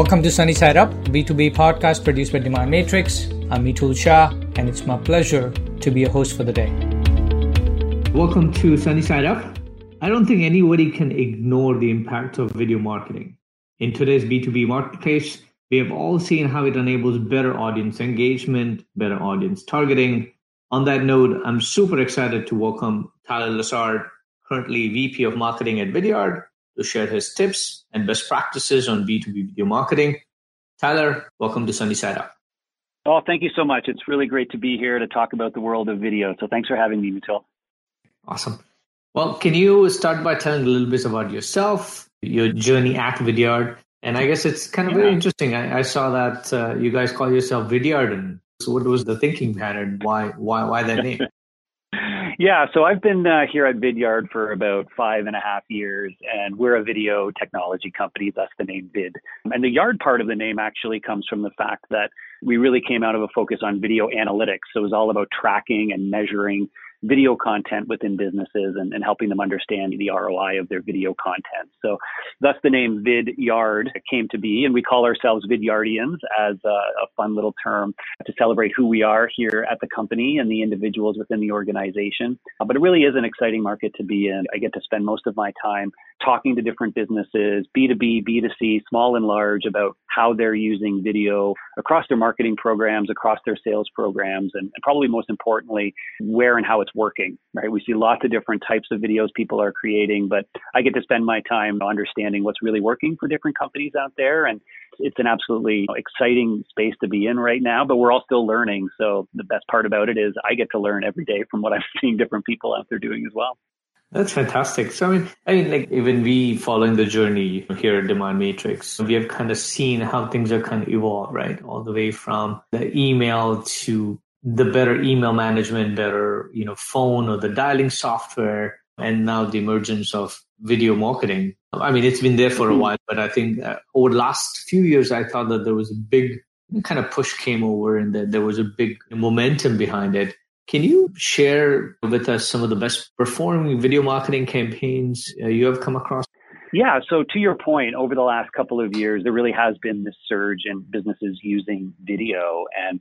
Welcome to Sunny Side Up, B2B podcast produced by Demand Matrix. I'm Mitul Shah, and it's my pleasure to be a host for the day. Welcome to Sunny Side Up. I don't think anybody can ignore the impact of video marketing. In today's B2B marketplace, we have all seen how it enables better audience engagement, better audience targeting. On that note, I'm super excited to welcome Tyler Lessard, currently VP of Marketing at Vidyard, to share his tips and best practices on B2B video marketing. Tyler, welcome to Sunny Side Up. Oh, thank you so much. It's really great to be here to talk about the world of video. So thanks for having me, Mitul. Awesome. Well, can you start by telling a little bit about yourself, your journey at Vidyard? And I guess it's kind of yeah. very interesting. I, I saw that uh, you guys call yourself Vidyard, and so what was the thinking pattern? Why, why, why that name? Yeah, so I've been uh, here at Vidyard for about five and a half years, and we're a video technology company, thus the name Vid. And the yard part of the name actually comes from the fact that we really came out of a focus on video analytics. So it was all about tracking and measuring video content within businesses and, and helping them understand the ROI of their video content. So thus the name Vidyard came to be, and we call ourselves Vidyardians as a, a fun little term to celebrate who we are here at the company and the individuals within the organization. Uh, but it really is an exciting market to be in. I get to spend most of my time talking to different businesses, B2B, B2C, small and large, about how they're using video across their marketing programs, across their sales programs, and, and probably most importantly, where and how it's working, right? We see lots of different types of videos people are creating, but I get to spend my time understanding what's really working for different companies out there. And it's an absolutely exciting space to be in right now, but we're all still learning. So the best part about it is I get to learn every day from what I'm seeing different people out there doing as well. That's fantastic. So I mean, I mean, like even we following the journey here at Demand Matrix, we have kind of seen how things are kind of evolved, right? All the way from the email to the better email management, better, you know, phone or the dialing software, and now the emergence of video marketing. I mean, it's been there for a mm-hmm. while, but I think uh, over the last few years, I thought that there was a big kind of push came over and that there was a big momentum behind it. Can you share with us some of the best performing video marketing campaigns uh, you have come across? Yeah, so to your point, over the last couple of years, there really has been this surge in businesses using video. And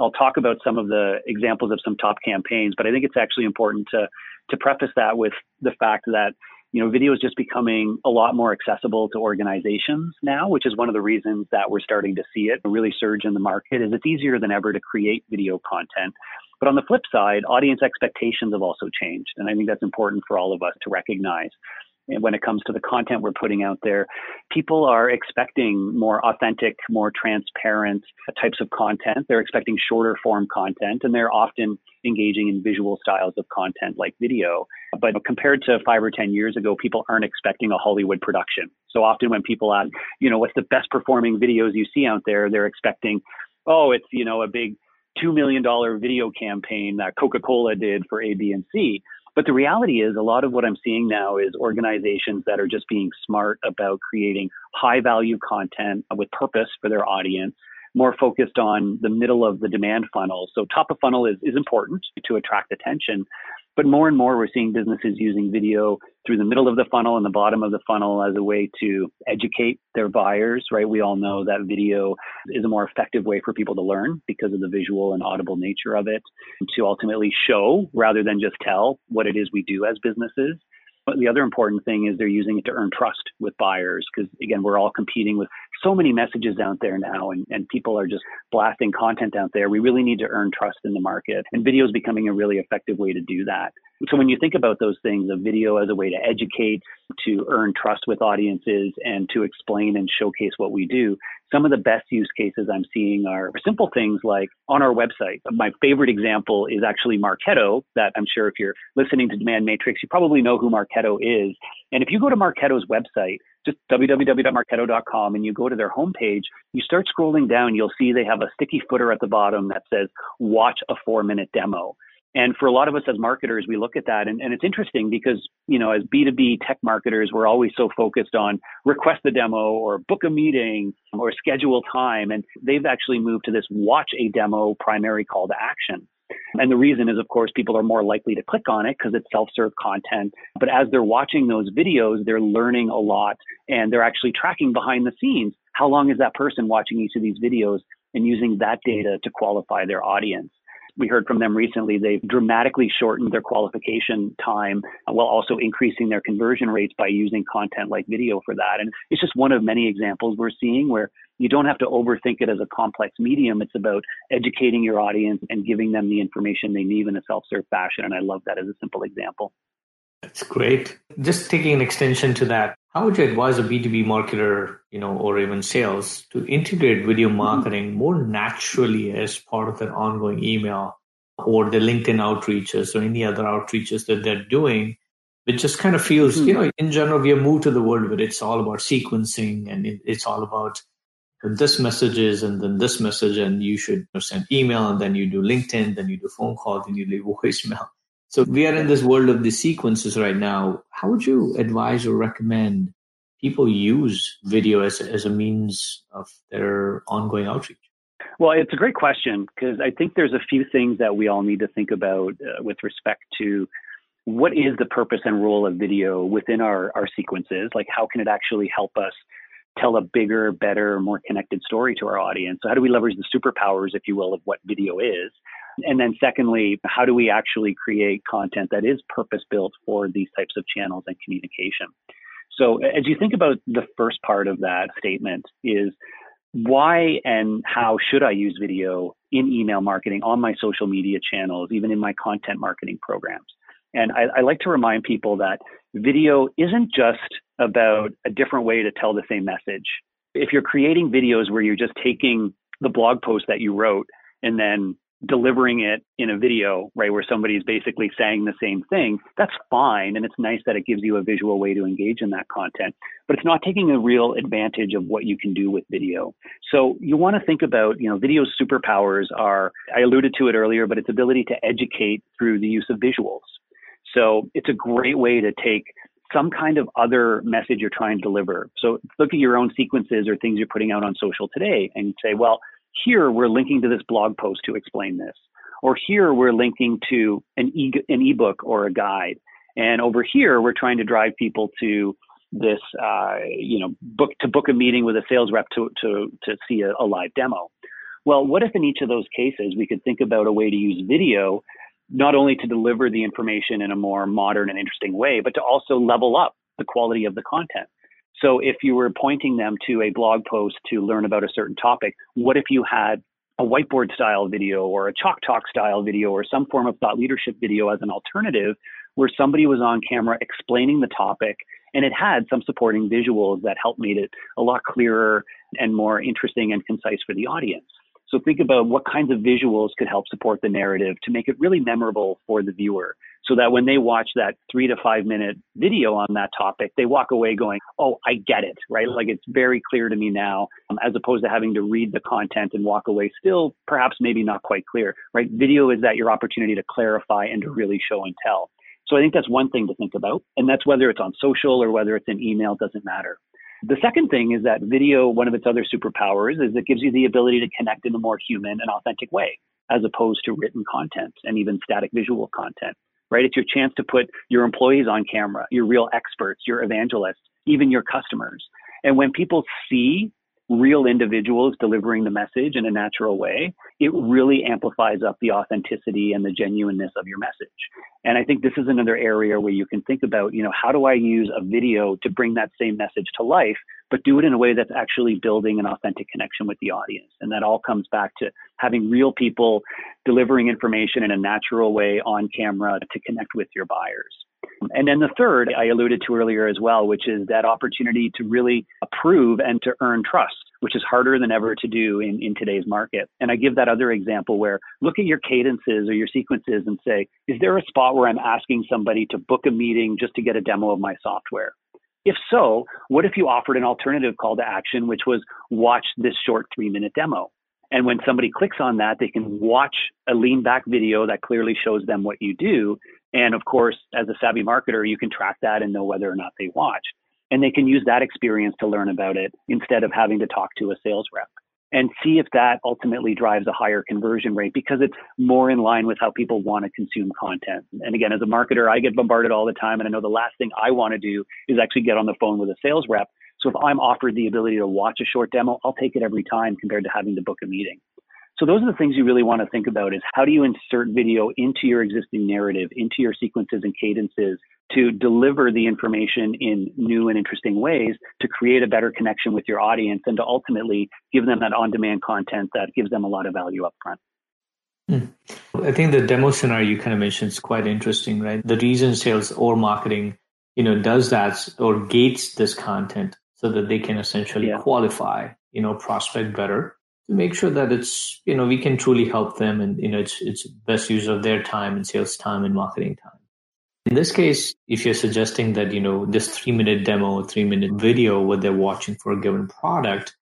I'll talk about some of the examples of some top campaigns, but I think it's actually important to to preface that with the fact that you know video is just becoming a lot more accessible to organizations now, which is one of the reasons that we're starting to see it really surge in the market. Is it's easier than ever to create video content. But on the flip side, audience expectations have also changed, and I think that's important for all of us to recognize And when it comes to the content we're putting out there, people are expecting more authentic, more transparent types of content. They're expecting shorter form content, and they're often engaging in visual styles of content like video. But compared to five or 10 years ago, people aren't expecting a Hollywood production. So often when people ask, you know, what's the best performing videos you see out there, they're expecting, oh, it's, you know, a big $2 million video campaign that Coca Cola did for A, B, and C. But the reality is, a lot of what I'm seeing now is organizations that are just being smart about creating high value content with purpose for their audience, more focused on the middle of the demand funnel. So, top of funnel is, is important to attract attention, but more and more, we're seeing businesses using video through the middle of the funnel and the bottom of the funnel as a way to educate their buyers, right? We all know that video is a more effective way for people to learn because of the visual and audible nature of it, to ultimately show rather than just tell what it is we do as businesses. But the other important thing is they're using it to earn trust with buyers because, again, we're all competing with so many messages out there now and, and people are just blasting content out there. We really need to earn trust in the market. And video is becoming a really effective way to do that. So when you think about those things, a video as a way to educate, to earn trust with audiences, and to explain and showcase what we do, some of the best use cases I'm seeing are simple things like on our website. My favorite example is actually Marketo, that I'm sure if you're listening to Demand Matrix, you probably know who Marketo is. And if you go to Marketo's website, just www.marketo.com, and you go to their homepage, you start scrolling down, you'll see they have a sticky footer at the bottom that says, watch a four minute demo. And for a lot of us as marketers, we look at that and, and, it's interesting because, you know, as B2B tech marketers, we're always so focused on request the demo or book a meeting or schedule time. And they've actually moved to this watch a demo primary call to action. And the reason is, of course, people are more likely to click on it because it's self-serve content. But as they're watching those videos, they're learning a lot and they're actually tracking behind the scenes how long is that person watching each of these videos and using that data to qualify their audience. We heard from them recently, they've dramatically shortened their qualification time while also increasing their conversion rates by using content like video for that. And it's just one of many examples we're seeing where you don't have to overthink it as a complex medium. It's about educating your audience and giving them the information they need in a self serve fashion. And I love that as a simple example. That's great. Just taking an extension to that, how would you advise a B2B marketer, you know, or even sales to integrate video mm-hmm. marketing more naturally as part of their ongoing email or the LinkedIn outreaches or any other outreaches that they're doing? It just kind of feels, mm-hmm. you know, in general, we have moved to the world where it's all about sequencing and it's all about this messages and then this message, and you should send email and then you do LinkedIn, then you do phone call, then you leave voicemail. So we are in this world of the sequences right now. How would you advise or recommend people use video as, as a means of their ongoing outreach? Well, it's a great question because I think there's a few things that we all need to think about uh, with respect to what is the purpose and role of video within our, our sequences? Like, how can it actually help us tell a bigger, better, more connected story to our audience? So, how do we leverage the superpowers, if you will, of what video is? And then secondly, how do we actually create content that is purpose built for these types of channels and communication? So as you think about the first part of that statement is why and how should I use video in email marketing on my social media channels, even in my content marketing programs? And I, I, like to remind people that video isn't just about a different way to tell the same message. If you're creating videos where you're just taking the blog post that you wrote and then delivering it in a video, right, where somebody is basically saying the same thing, that's fine. And it's nice that it gives you a visual way to engage in that content, but it's not taking a real advantage of what you can do with video. So you want to think about, you know, video's superpowers are, I alluded to it earlier, but its ability to educate through the use of visuals. So it's a great way to take some kind of other message you're trying to deliver. So look at your own sequences or things you're putting out on social today and say, well, here we're linking to this blog post to explain this. Or here we're linking to an, e- an ebook or a guide. And over here, we're trying to drive people to this, uh, you know, book to book a meeting with a sales rep to, to, to see a, a live demo. Well, what if in each of those cases we could think about a way to use video not only to deliver the information in a more modern and interesting way, but to also level up the quality of the content. So if you were pointing them to a blog post to learn about a certain topic, what if you had a whiteboard style video or a chalk talk style video or some form of thought leadership video as an alternative where somebody was on camera explaining the topic and it had some supporting visuals that helped made it a lot clearer and more interesting and concise for the audience. So think about what kinds of visuals could help support the narrative to make it really memorable for the viewer so that when they watch that three to five minute video on that topic, they walk away going, Oh, I get it, right? Like it's very clear to me now, um, as opposed to having to read the content and walk away still perhaps maybe not quite clear, right? Video is that your opportunity to clarify and to really show and tell. So I think that's one thing to think about. And that's whether it's on social or whether it's in email, doesn't matter. The second thing is that video, one of its other superpowers is it gives you the ability to connect in a more human and authentic way, as opposed to written content and even static visual content right? It's your chance to put your employees on camera, your real experts, your evangelists, even your customers. And when people see real individuals delivering the message in a natural way, it really amplifies up the authenticity and the genuineness of your message. And I think this is another area where you can think about, you know, how do I use a video to bring that same message to life, but do it in a way that's actually building an authentic connection with the audience. And that all comes back to having real people delivering information in a natural way on camera to connect with your buyers. And then the third I alluded to earlier as well, which is that opportunity to really approve and to earn trust, which is harder than ever to do in, in today's market. And I give that other example where look at your cadences or your sequences and say, is there a spot where I'm asking somebody to book a meeting just to get a demo of my software? If so, what if you offered an alternative call to action, which was watch this short three minute demo? And when somebody clicks on that, they can watch a lean back video that clearly shows them what you do. And of course, as a savvy marketer, you can track that and know whether or not they watch. And they can use that experience to learn about it instead of having to talk to a sales rep. and see if that ultimately drives a higher conversion rate because it's more in line with how people want to consume content. And again, as a marketer, I get bombarded all the time. And I know the last thing I want to do is actually get on the phone with a sales rep. So if I'm offered the ability to watch a short demo, I'll take it every time compared to having to book a meeting. So those are the things you really want to think about is how do you insert video into your existing narrative, into your sequences and cadences to deliver the information in new and interesting ways to create a better connection with your audience and to ultimately give them that on-demand content that gives them a lot of value up front. Hmm. I think the demo scenario you kind of mentioned is quite interesting, right? The reason sales or marketing, you know, does that or gates this content so that they can essentially yeah. qualify, you know, prospect better make sure that it's, you know, we can truly help them and, you know, it's, it's best use of their time and sales time and marketing time. In this case, if you're suggesting that, you know, this three minute demo, three minute video, what they're watching for a given product,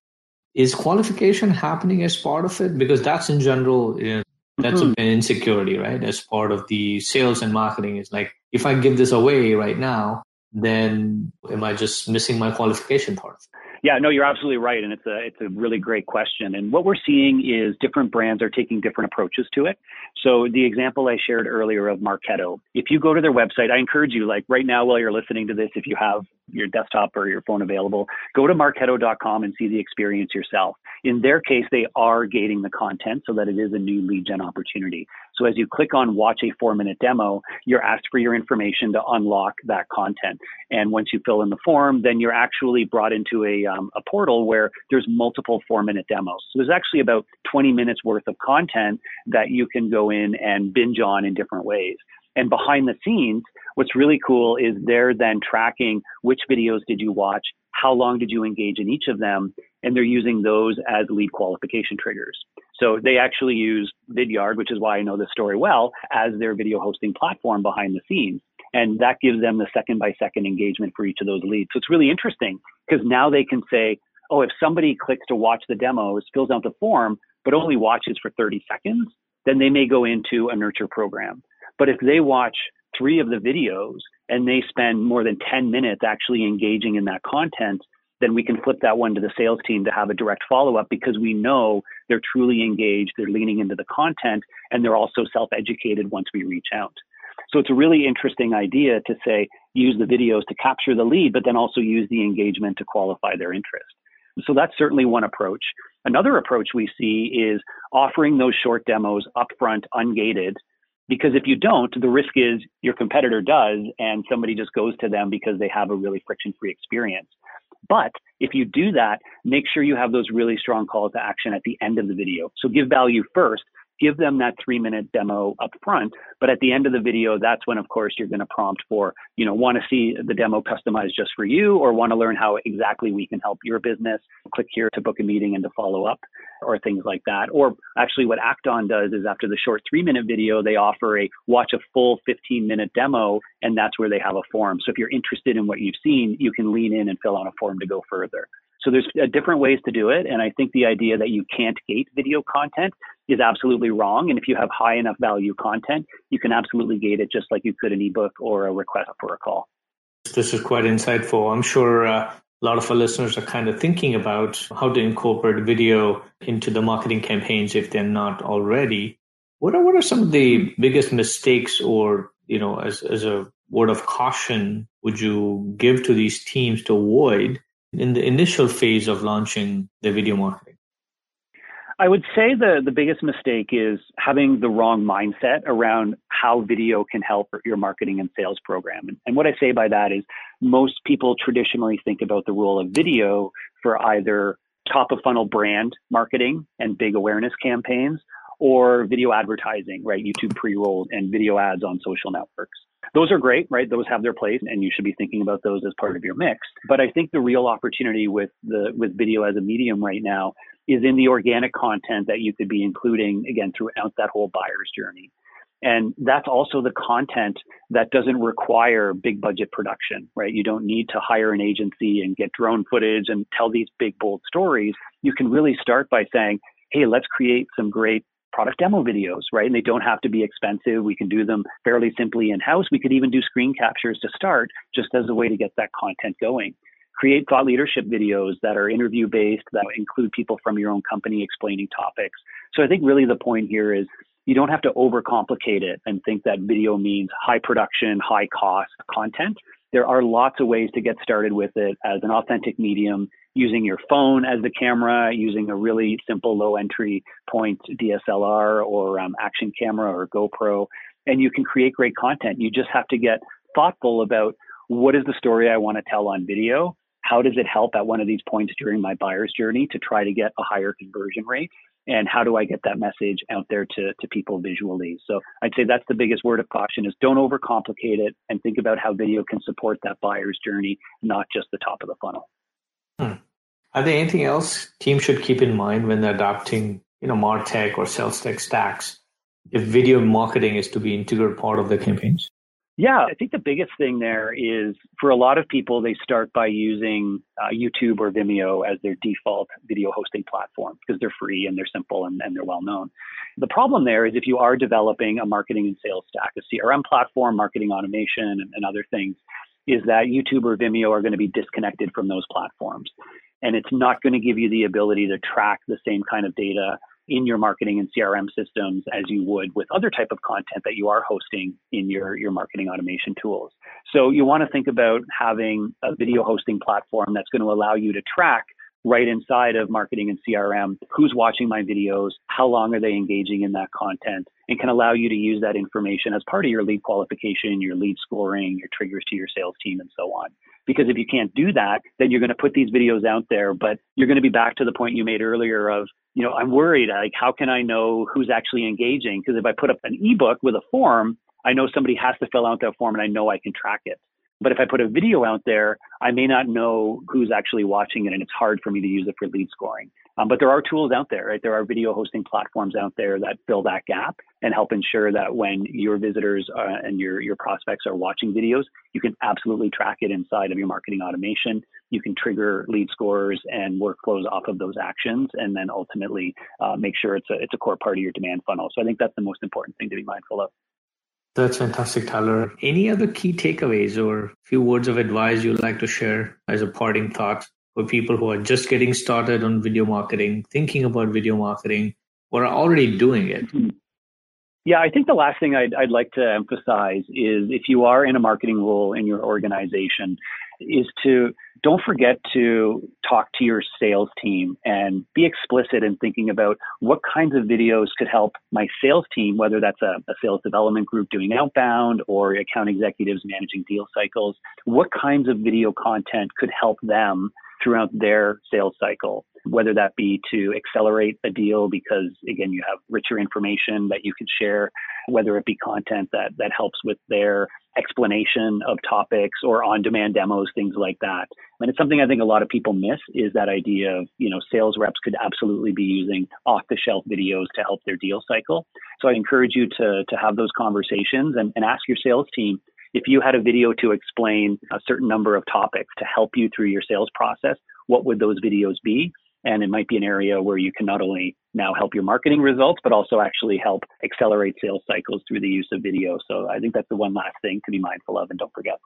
is qualification happening as part of it? Because that's in general, you know, that's mm-hmm. an insecurity, right? As part of the sales and marketing is like, if I give this away right now, then am I just missing my qualification part? Yeah, no, you're absolutely right, and it's a it's a really great question. And what we're seeing is different brands are taking different approaches to it. So the example I shared earlier of Marketo, if you go to their website, I encourage you, like right now while you're listening to this, if you have your desktop or your phone available, go to marketo.com and see the experience yourself. In their case, they are gating the content so that it is a new lead gen opportunity. So as you click on watch a four minute demo, you're asked for your information to unlock that content. And once you fill in the form, then you're actually brought into a, um, a portal where there's multiple four minute demos. So there's actually about 20 minutes worth of content that you can go in and binge on in different ways. And behind the scenes, what's really cool is they're then tracking which videos did you watch, how long did you engage in each of them, and they're using those as lead qualification triggers. So they actually use Vidyard, which is why I know this story well, as their video hosting platform behind the scenes. And that gives them the second by second engagement for each of those leads. So it's really interesting because now they can say, oh, if somebody clicks to watch the demos, fills out the form, but only watches for 30 seconds, then they may go into a nurture program. But if they watch three of the videos and they spend more than 10 minutes actually engaging in that content, then we can flip that one to the sales team to have a direct follow up because we know they're truly engaged, they're leaning into the content, and they're also self educated once we reach out. So it's a really interesting idea to say use the videos to capture the lead, but then also use the engagement to qualify their interest. So that's certainly one approach. Another approach we see is offering those short demos upfront, ungated, because if you don't, the risk is your competitor does, and somebody just goes to them because they have a really friction free experience. But if you do that, make sure you have those really strong calls to action at the end of the video. So give value first give them that three minute demo up front. But at the end of the video, that's when, of course, you're going to prompt for, you know, want to see the demo customized just for you or want to learn how exactly we can help your business. Click here to book a meeting and to follow up or things like that. Or actually what Act-On does is after the short three minute video, they offer a watch a full 15 minute demo and that's where they have a form. So if you're interested in what you've seen, you can lean in and fill out a form to go further. So there's uh, different ways to do it. And I think the idea that you can't gate video content is absolutely wrong. And if you have high enough value content, you can absolutely gate it just like you could an ebook or a request for a call. This is quite insightful. I'm sure uh, a lot of our listeners are kind of thinking about how to incorporate video into the marketing campaigns if they're not already. What are what are some of the biggest mistakes or, you know, as as a word of caution would you give to these teams to avoid in the initial phase of launching the video marketing? I would say the, the biggest mistake is having the wrong mindset around how video can help your marketing and sales program. And, and what I say by that is most people traditionally think about the role of video for either top of funnel brand marketing and big awareness campaigns or video advertising, right? YouTube pre roll and video ads on social networks. Those are great, right? Those have their place and you should be thinking about those as part of your mix. But I think the real opportunity with the with video as a medium right now is in the organic content that you could be including again throughout that whole buyer's journey. And that's also the content that doesn't require big budget production, right? You don't need to hire an agency and get drone footage and tell these big, bold stories. You can really start by saying, hey, let's create some great product demo videos, right? And they don't have to be expensive. We can do them fairly simply in house. We could even do screen captures to start just as a way to get that content going create thought leadership videos that are interview based, that include people from your own company explaining topics. So I think really the point here is you don't have to overcomplicate it and think that video means high production, high cost content. There are lots of ways to get started with it as an authentic medium, using your phone as the camera, using a really simple low entry point DSLR or um, action camera or GoPro, and you can create great content. You just have to get thoughtful about what is the story I want to tell on video how does it help at one of these points during my buyer's journey to try to get a higher conversion rate? And how do I get that message out there to, to people visually? So I'd say that's the biggest word of caution is don't overcomplicate it and think about how video can support that buyer's journey, not just the top of the funnel. Hmm. Are there anything else teams should keep in mind when they're adopting, you know, MarTech or sales tech stacks if video marketing is to be an integral part of the campaigns? Yeah, I think the biggest thing there is for a lot of people, they start by using uh, YouTube or Vimeo as their default video hosting platform because they're free and they're simple and, and they're well known. The problem there is if you are developing a marketing and sales stack, a CRM platform, marketing automation, and, and other things, is that YouTube or Vimeo are going to be disconnected from those platforms. And it's not going to give you the ability to track the same kind of data in your marketing and CRM systems as you would with other type of content that you are hosting in your, your marketing automation tools. So you want to think about having a video hosting platform that's going to allow you to track right inside of marketing and CRM who's watching my videos, how long are they engaging in that content, and can allow you to use that information as part of your lead qualification, your lead scoring, your triggers to your sales team, and so on. Because if you can't do that, then you're going to put these videos out there, but you're going to be back to the point you made earlier of, you know, I'm worried, like, how can I know who's actually engaging? Because if I put up an ebook with a form, I know somebody has to fill out that form and I know I can track it. But if I put a video out there, I may not know who's actually watching it, and it's hard for me to use it for lead scoring. Um, but there are tools out there, right? There are video hosting platforms out there that fill that gap and help ensure that when your visitors uh, and your your prospects are watching videos, you can absolutely track it inside of your marketing automation. You can trigger lead scores and workflows off of those actions, and then ultimately uh, make sure it's a it's a core part of your demand funnel. So I think that's the most important thing to be mindful of. That's fantastic, Tyler. Any other key takeaways or few words of advice you'd like to share as a parting thought for people who are just getting started on video marketing, thinking about video marketing, or are already doing it? Mm-hmm. Yeah, I think the last thing I'd, I'd like to emphasize is if you are in a marketing role in your organization, is to don't forget to talk to your sales team and be explicit in thinking about what kinds of videos could help my sales team, whether that's a, a, sales development group doing outbound or account executives managing deal cycles. What kinds of video content could help them throughout their sales cycle? Whether that be to accelerate a deal because again you have richer information that you can share whether it be content that that helps with their explanation of topics or on demand demos things like that and it's something i think a lot of people miss is that idea of you know sales reps could absolutely be using off the shelf videos to help their deal cycle so i encourage you to to have those conversations and, and ask your sales team if you had a video to explain a certain number of topics to help you through your sales process, what would those videos be? And it might be an area where you can not only now help your marketing results, but also actually help accelerate sales cycles through the use of video. So I think that's the one last thing to be mindful of and don't forget.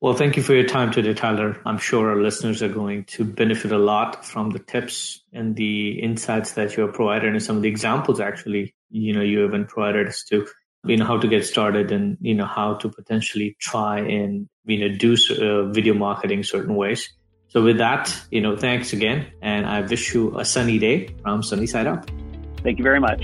Well, thank you for your time today, Tyler. I'm sure our listeners are going to benefit a lot from the tips and the insights that you have provided and some of the examples actually, you know, you have provided us to, you know, how to get started and, you know, how to potentially try and, you know, do uh, video marketing certain ways. So with that, you know, thanks again. And I wish you a sunny day from Sunny Side Up. Thank you very much.